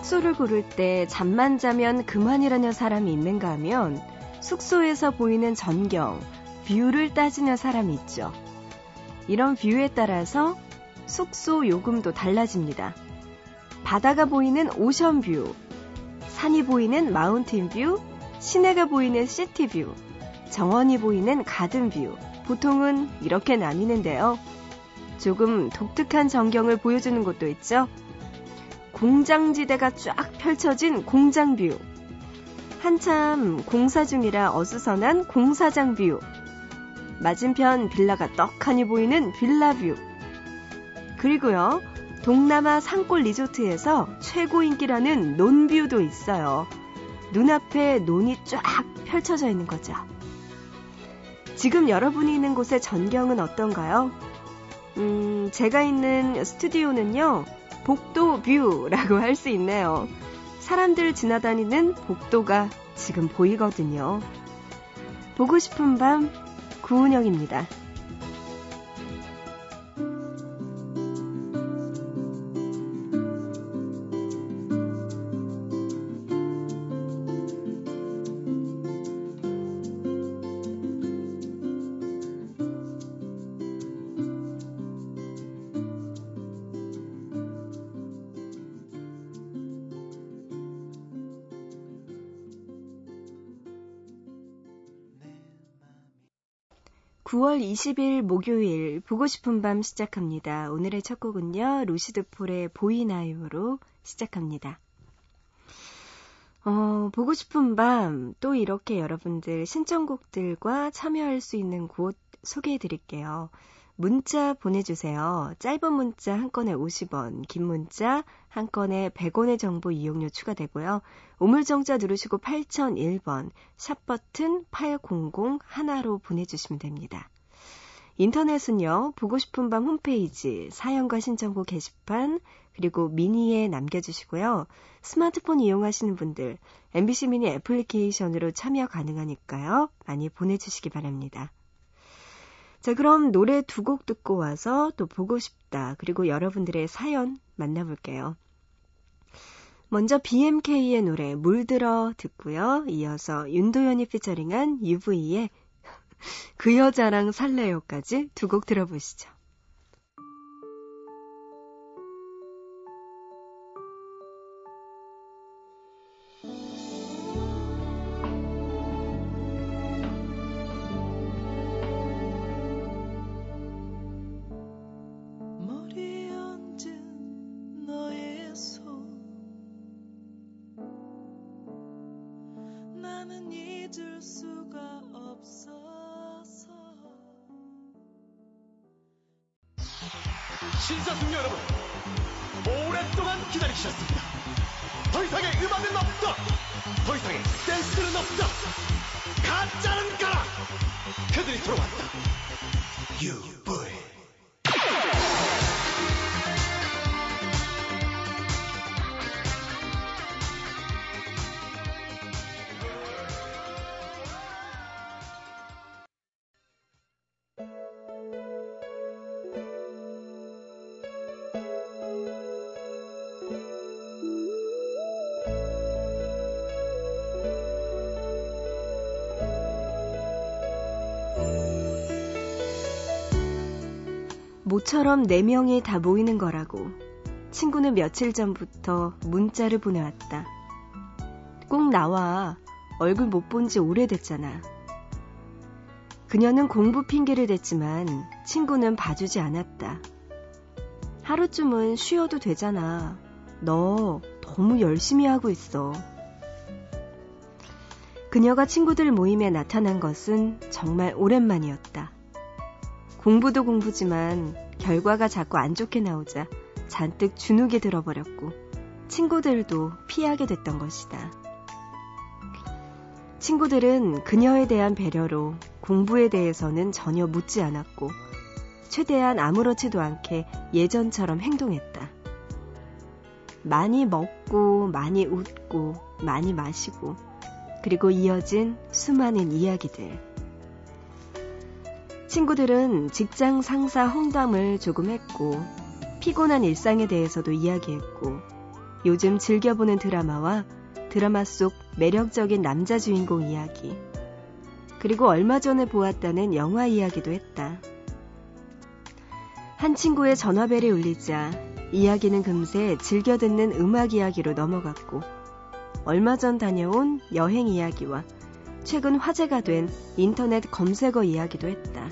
숙소를 고를 때 잠만 자면 그만이라는 사람이 있는가 하면 숙소에서 보이는 전경, view를 따지는 사람이 있죠. 이런 view에 따라서 숙소 요금도 달라집니다. 바다가 보이는 ocean view, 산이 보이는 mountain view, 시내가 보이는 city view, 정원이 보이는 garden view. 보통은 이렇게 나뉘는데요. 조금 독특한 전경을 보여주는 곳도 있죠. 공장지대가 쫙 펼쳐진 공장 view. 한참 공사 중이라 어수선한 공사장 view. 맞은편 빌라가 떡하니 보이는 빌라 view. 그리고요, 동남아 산골 리조트에서 최고 인기라는 논 view도 있어요. 눈앞에 논이 쫙 펼쳐져 있는 거죠. 지금 여러분이 있는 곳의 전경은 어떤가요? 음, 제가 있는 스튜디오는요, 복도 뷰라고 할 수 있네요. 사람들 지나다니는 복도가 지금 보이거든요. 보고 싶은 밤, 구은영입니다. 9월 20일 목요일 보고 싶은 밤 시작합니다. 오늘의 첫 곡은요. 루시드 폴의 보이나요로 시작합니다. 어, 보고 싶은 밤 또 이렇게 여러분들 신청곡들과 참여할 수 있는 곳 소개해 드릴게요. 문자 보내주세요. 짧은 문자 한 건에 50원, 긴 문자 한 건에 100원의 정보 이용료 추가되고요. 우물정자 누르시고 8001번, 샵버튼 800 하나로 보내주시면 됩니다. 인터넷은요, 보고 싶은 밤 홈페이지, 사연과 신청곡 게시판, 그리고 미니에 남겨주시고요. 스마트폰 이용하시는 분들, MBC 미니 애플리케이션으로 참여 가능하니까요. 많이 보내주시기 바랍니다. 자, 그럼 노래 두 곡 듣고 와서 또 보고 싶다. 그리고 여러분들의 사연 만나볼게요. 먼저 BMK의 노래 물들어 듣고요. 이어서 윤도현이 피처링한 UV의 그 여자랑 살래요까지 두 곡 들어보시죠. 신사숙녀 여러분, 오랫동안 기다리셨습니다. 더 이상의 음악은 없다. 더 이상의 댄스는 없다. 가짜는 가라. 그들이 돌아왔다. UV. 모처럼 네 명이 다 모이는 거라고 친구는 며칠 전부터 문자를 보내왔다. 꼭 나와. 얼굴 못 본 지 오래됐잖아. 그녀는 공부 핑계를 댔지만 친구는 봐주지 않았다. 하루쯤은 쉬어도 되잖아. 너 너무 열심히 하고 있어. 그녀가 친구들 모임에 나타난 것은 정말 오랜만이었다. 공부도 공부지만 결과가 자꾸 안 좋게 나오자 잔뜩 주눅이 들어버렸고 친구들도 피하게 됐던 것이다. 친구들은 그녀에 대한 배려로 공부에 대해서는 전혀 묻지 않았고 최대한 아무렇지도 않게 예전처럼 행동했다. 많이 먹고 많이 웃고 많이 마시고 그리고 이어진 수많은 이야기들. 친구들은 직장 상사 헝담을 조금 했고, 피곤한 일상에 대해서도 이야기했고, 요즘 즐겨보는 드라마와 드라마 속 매력적인 남자 주인공 이야기, 그리고 얼마 전에 보았다는 영화 이야기도 했다. 한 친구의 전화벨이 울리자 이야기는 금세 즐겨 듣는 음악 이야기로 넘어갔고, 얼마 전 다녀온 여행 이야기와 최근 화제가 된 인터넷 검색어 이야기도 했다.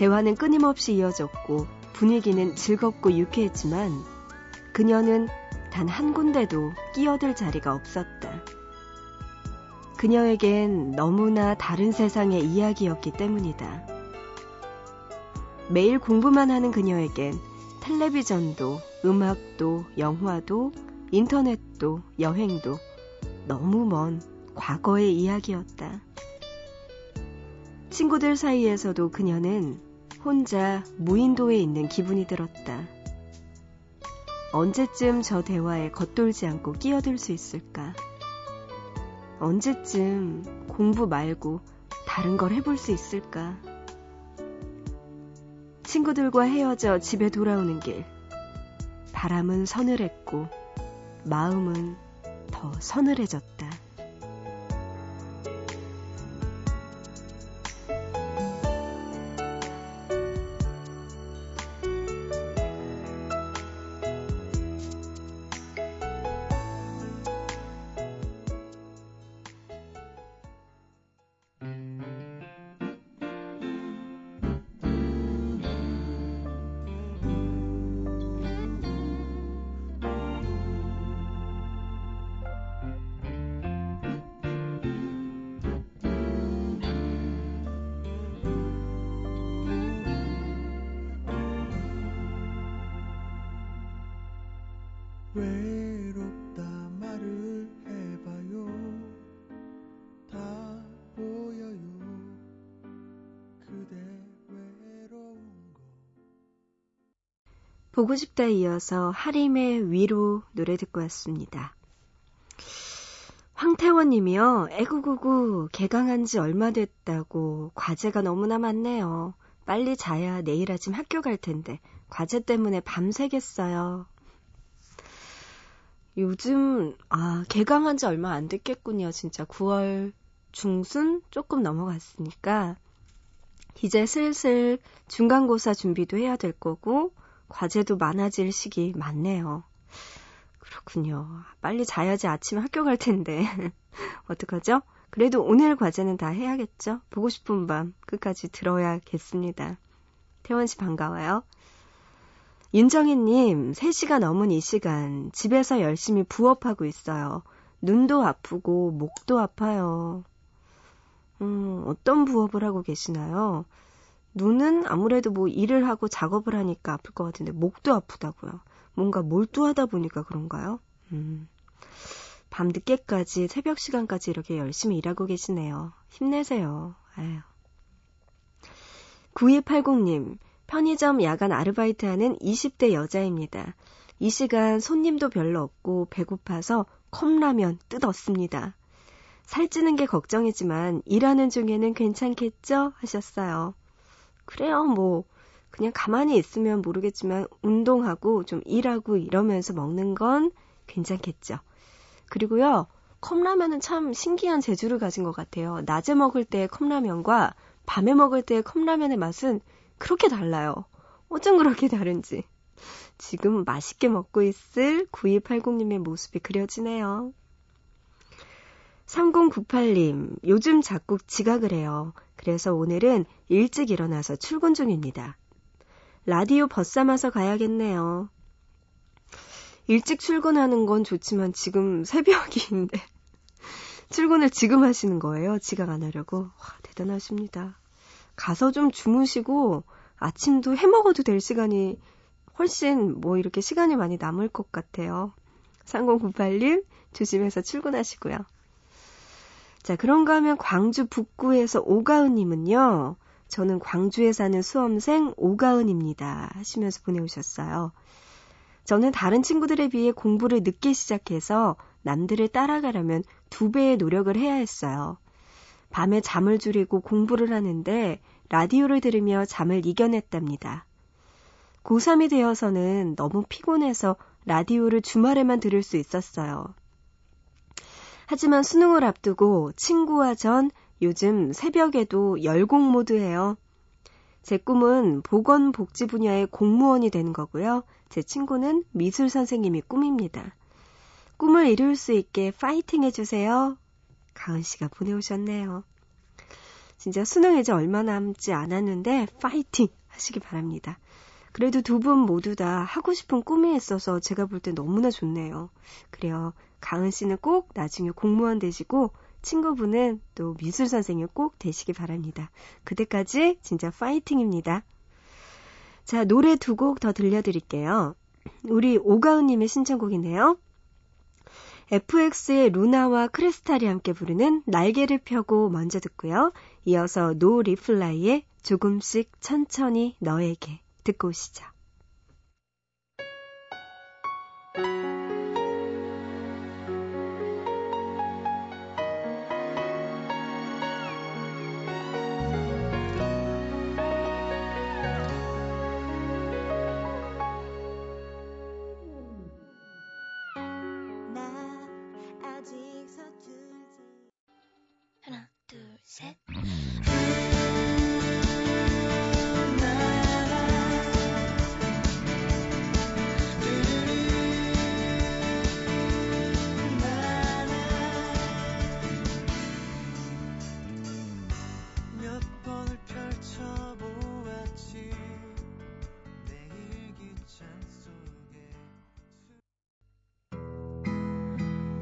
대화는 끊임없이 이어졌고 분위기는 즐겁고 유쾌했지만 그녀는 단 한 군데도 끼어들 자리가 없었다. 그녀에겐 너무나 다른 세상의 이야기였기 때문이다. 매일 공부만 하는 그녀에겐 텔레비전도, 음악도, 영화도, 인터넷도, 여행도 너무 먼 과거의 이야기였다. 친구들 사이에서도 그녀는 혼자 무인도에 있는 기분이 들었다. 언제쯤 저 대화에 겉돌지 않고 끼어들 수 있을까? 언제쯤 공부 말고 다른 걸 해볼 수 있을까? 친구들과 헤어져 집에 돌아오는 길. 바람은 서늘했고, 마음은 더 서늘해졌다. 보고 싶다 이어서 하림의 위로 노래 듣고 왔습니다. 황태원 님이요. 애구구구 개강한 지 얼마 됐다고 과제가 너무나 많네요. 빨리 자야 내일 아침 학교 갈 텐데 과제 때문에 밤새겠어요. 요즘 아 개강한 지 얼마 안 됐겠군요. 진짜 9월 중순 조금 넘어갔으니까 이제 슬슬 중간고사 준비도 해야 될 거고 과제도 많아질 시기 맞네요. 그렇군요. 빨리 자야지 아침에 학교 갈 텐데. 어떡하죠? 그래도 오늘 과제는 다 해야겠죠? 보고 싶은 밤 끝까지 들어야겠습니다. 태원 씨 반가워요. 윤정희님, 3시가 넘은 이 시간 집에서 열심히 부업하고 있어요. 눈도 아프고 목도 아파요. 음, 어떤 부업을 하고 계시나요? 눈은 아무래도 뭐 일을 하고 작업을 하니까 아플 것 같은데 목도 아프다고요. 뭔가 몰두하다 보니까 그런가요? 음. 밤 늦게까지 새벽 시간까지 이렇게 열심히 일하고 계시네요. 힘내세요. 아유. 9280님, 편의점 야간 아르바이트 하는 20대 여자입니다. 이 시간 손님도 별로 없고 배고파서 컵라면 뜯었습니다. 살찌는 게 걱정이지만 일하는 중에는 괜찮겠죠? 하셨어요. 그래요, 뭐. 그냥 가만히 있으면 모르겠지만 운동하고 좀 일하고 이러면서 먹는 건 괜찮겠죠. 그리고요, 컵라면은 참 신기한 재주를 가진 것 같아요. 낮에 먹을 때의 컵라면과 밤에 먹을 때의 컵라면의 맛은 그렇게 달라요. 어쩜 그렇게 다른지. 지금 맛있게 먹고 있을 9280님의 모습이 그려지네요. 3098님, 요즘 자꾸 지각을 해요. 그래서 오늘은 일찍 일어나서 출근 중입니다. 라디오 벗삼아서 가야겠네요. 일찍 출근하는 건 좋지만 지금 새벽인데 출근을 지금 하시는 거예요. 지각 안 하려고. 와, 대단하십니다. 가서 좀 주무시고 아침도 해 먹어도 될 시간이 훨씬 뭐 이렇게 시간이 많이 남을 것 같아요. 3098님 조심해서 출근하시고요. 자, 그런가 하면 광주 북구에서 오가은님은요. 저는 광주에 사는 수험생 오가은입니다. 하시면서 보내오셨어요. 저는 다른 친구들에 비해 공부를 늦게 시작해서 남들을 따라가려면 두 배의 노력을 해야 했어요. 밤에 잠을 줄이고 공부를 하는데 라디오를 들으며 잠을 이겨냈답니다. 고3이 되어서는 너무 피곤해서 라디오를 주말에만 들을 수 있었어요. 하지만 수능을 앞두고 친구와 전 요즘 새벽에도 열공 모드예요. 제 꿈은 보건복지 분야의 공무원이 되는 거고요. 제 친구는 미술 선생님이 꿈입니다. 꿈을 이룰 수 있게 파이팅 해주세요. 가은 씨가 보내오셨네요. 진짜 수능 이제 얼마 남지 않았는데 파이팅 하시기 바랍니다. 그래도 두 분 모두 다 하고 싶은 꿈이 있어서 제가 볼 때 너무나 좋네요. 그래요. 가은 씨는 꼭 나중에 공무원 되시고 친구분은 또 미술 선생님 꼭 되시기 바랍니다. 그때까지 진짜 파이팅입니다. 자, 노래 두 곡 더 들려드릴게요. 우리 오가은님의 신청곡이네요. FX의 루나와 크리스탈이 함께 부르는 날개를 펴고 먼저 듣고요. 이어서 노 리플라이의 조금씩 천천히 너에게 듣고 오시죠.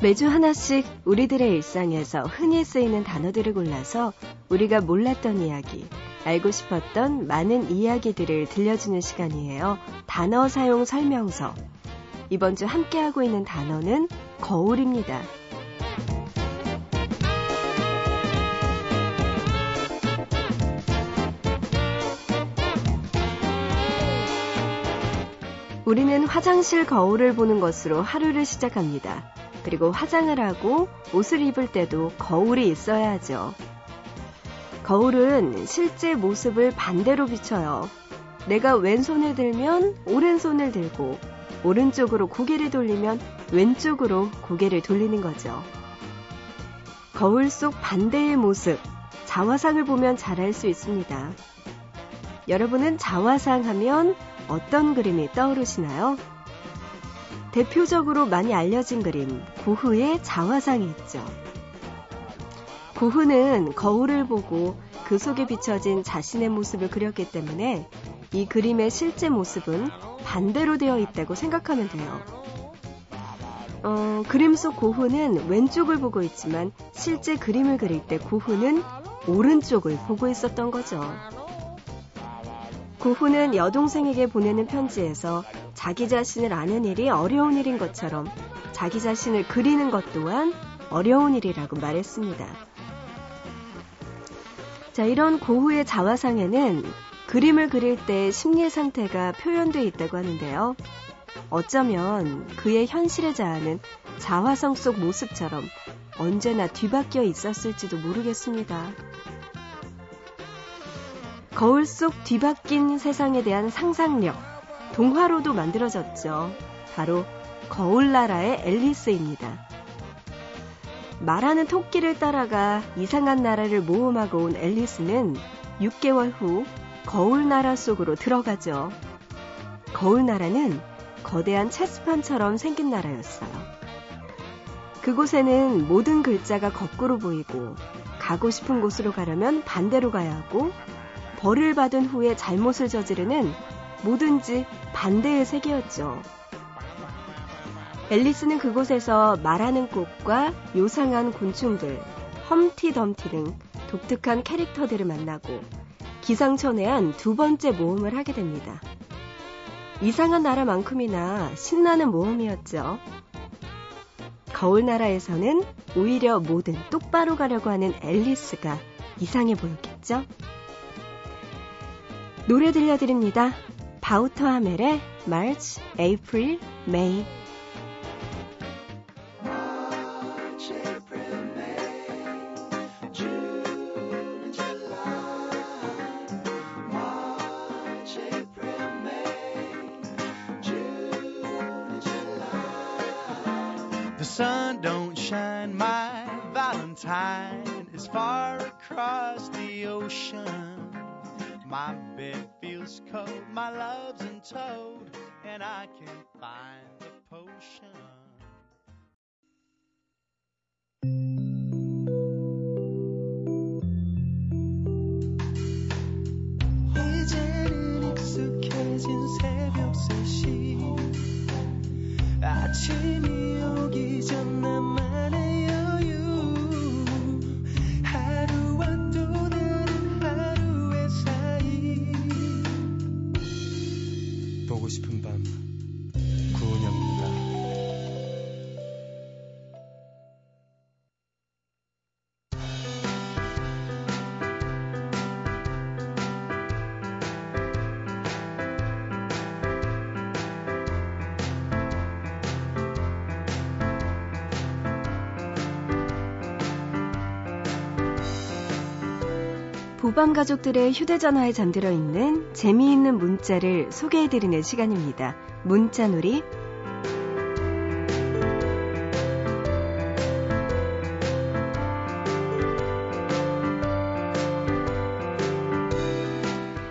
매주 하나씩 우리들의 일상에서 흔히 쓰이는 단어들을 골라서 우리가 몰랐던 이야기, 알고 싶었던 많은 이야기들을 들려주는 시간이에요. 단어 사용 설명서. 이번 주 함께하고 있는 단어는 거울입니다. 우리는 화장실 거울을 보는 것으로 하루를 시작합니다. 그리고 화장을 하고 옷을 입을 때도 거울이 있어야 하죠. 거울은 실제 모습을 반대로 비춰요. 내가 왼손을 들면 오른손을 들고 오른쪽으로 고개를 돌리면 왼쪽으로 고개를 돌리는 거죠. 거울 속 반대의 모습, 자화상을 보면 잘 알 수 있습니다. 여러분은 자화상 하면 어떤 그림이 떠오르시나요? 대표적으로 많이 알려진 그림, 고흐의 자화상이 있죠. 고흐는 거울을 보고 그 속에 비춰진 자신의 모습을 그렸기 때문에 이 그림의 실제 모습은 반대로 되어 있다고 생각하면 돼요. 어, 그림 속 고흐는 왼쪽을 보고 있지만 실제 그림을 그릴 때 고흐는 오른쪽을 보고 있었던 거죠. 고흐는 여동생에게 보내는 편지에서 자기 자신을 아는 일이 어려운 일인 것처럼 자기 자신을 그리는 것 또한 어려운 일이라고 말했습니다. 자, 이런 고흐의 자화상에는 그림을 그릴 때 심리 상태가 표현되어 있다고 하는데요. 어쩌면 그의 현실의 자아는 자화상 속 모습처럼 언제나 뒤바뀌어 있었을지도 모르겠습니다. 거울 속 뒤바뀐 세상에 대한 상상력, 동화로도 만들어졌죠. 바로 거울나라의 앨리스입니다. 말하는 토끼를 따라가 이상한 나라를 모험하고 온 앨리스는 6개월 후 거울나라 속으로 들어가죠. 거울나라는 거대한 체스판처럼 생긴 나라였어요. 그곳에는 모든 글자가 거꾸로 보이고 가고 싶은 곳으로 가려면 반대로 가야 하고 벌을 받은 후에 잘못을 저지르는 뭐든지 반대의 세계였죠. 앨리스는 그곳에서 말하는 꽃과 요상한 곤충들, 험티덤티 등 독특한 캐릭터들을 만나고 기상천외한 두 번째 모험을 하게 됩니다. 이상한 나라만큼이나 신나는 모험이었죠. 거울 나라에서는 오히려 뭐든 똑바로 가려고 하는 앨리스가 이상해 보였겠죠? 노래 들려드립니다. 바우터 하멜의 March, April, May. The sun don't shine, my Valentine is far across the ocean. My bed feels cold, my love's in toad, and I can't find the potion. 이제는 익숙해진 새벽 3시 아침이 보밤 가족들의 휴대전화에 잠들어 있는 재미있는 문자를 소개해드리는 시간입니다. 문자놀이.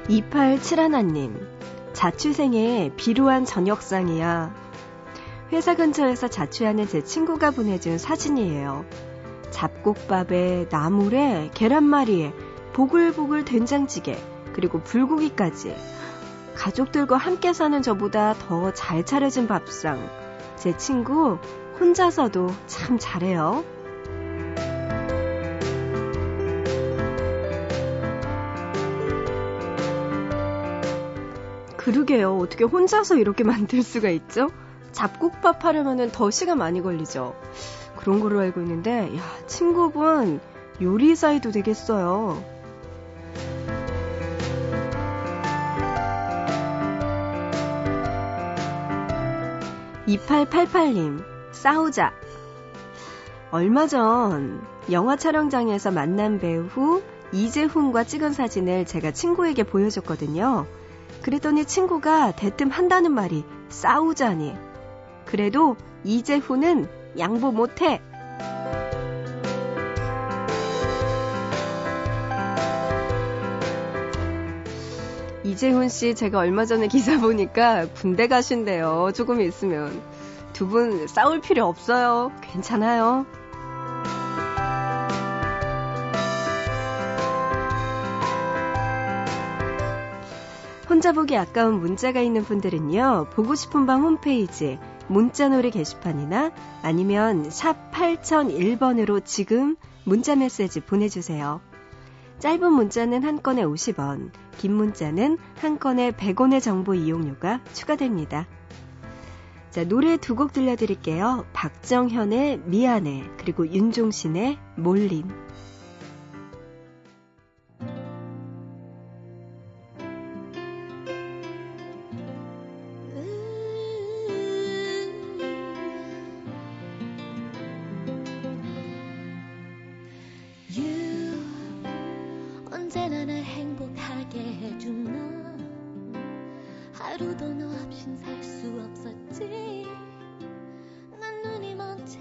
(2871님) 자취생의 비루한 저녁상이야 회사 근처에서 자취하는 제 친구가 보내준 사진이에요 잡곡밥에 나물에 계란말이에 보글보글 된장찌개, 그리고 불고기까지. 가족들과 함께 사는 저보다 더 잘 차려진 밥상. 제 친구 혼자서도 참 잘해요. 그러게요. 어떻게 혼자서 이렇게 만들 수가 있죠? 잡곡밥 하려면 더 시간 많이 걸리죠. 그런 거로 알고 있는데, 야, 친구분 요리사이도 되겠어요. 2888님, 싸우자. 얼마 전 영화 촬영장에서 만난 배우 이재훈과 찍은 사진을 제가 친구에게 보여줬거든요. 그랬더니 친구가 대뜸 한다는 말이 싸우자니. 그래도 이재훈은 양보 못해. 이재훈 씨 제가 얼마 전에 기사 보니까 군대 가신대요. 조금 있으면. 두 분 싸울 필요 없어요. 괜찮아요. 혼자 보기 아까운 문자가 있는 분들은요. 보고 싶은 밤 홈페이지 문자놀이 게시판이나 아니면 샵 8001번으로 지금 문자 메시지 보내주세요. 짧은 문자는 한 건에 50원, 긴 문자는 한 건에 100원의 정보 이용료가 추가됩니다. 자, 노래 두 곡 들려드릴게요. 박정현의 미안해, 그리고 윤종신의 몰림. 하루도 너 없인 살 수 없었지. 난 눈이 먼채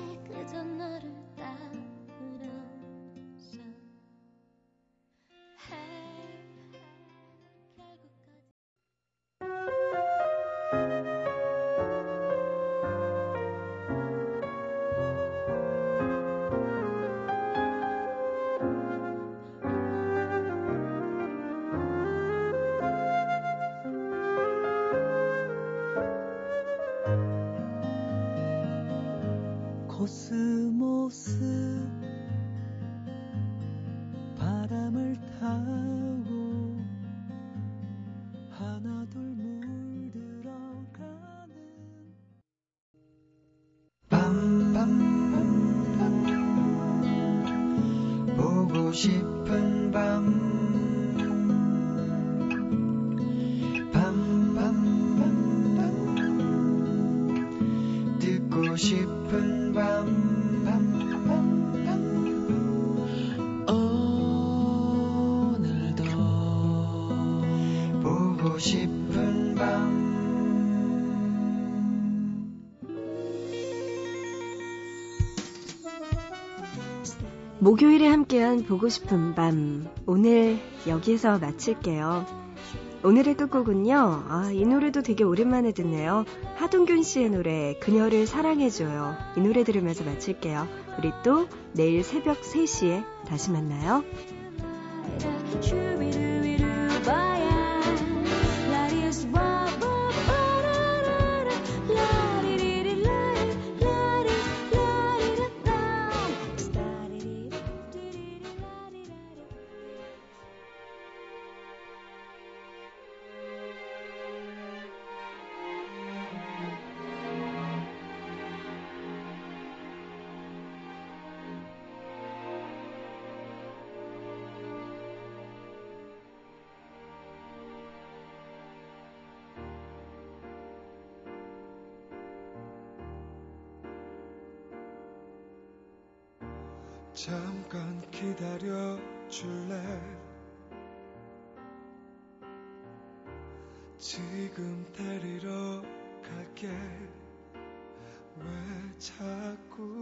보 목요일에 함께한 보고 싶은 밤 오늘 여기서 마칠게요. 오늘의 끝곡은요. 아, 이 노래도 되게 오랜만에 듣네요. 하동균 씨의 노래 그녀를 사랑해줘요. 이 노래 들으면서 마칠게요. 우리 또 내일 새벽 3시에 다시 만나요. 잠깐 기다려 줄래? 지금 데리러 갈게. 왜 자꾸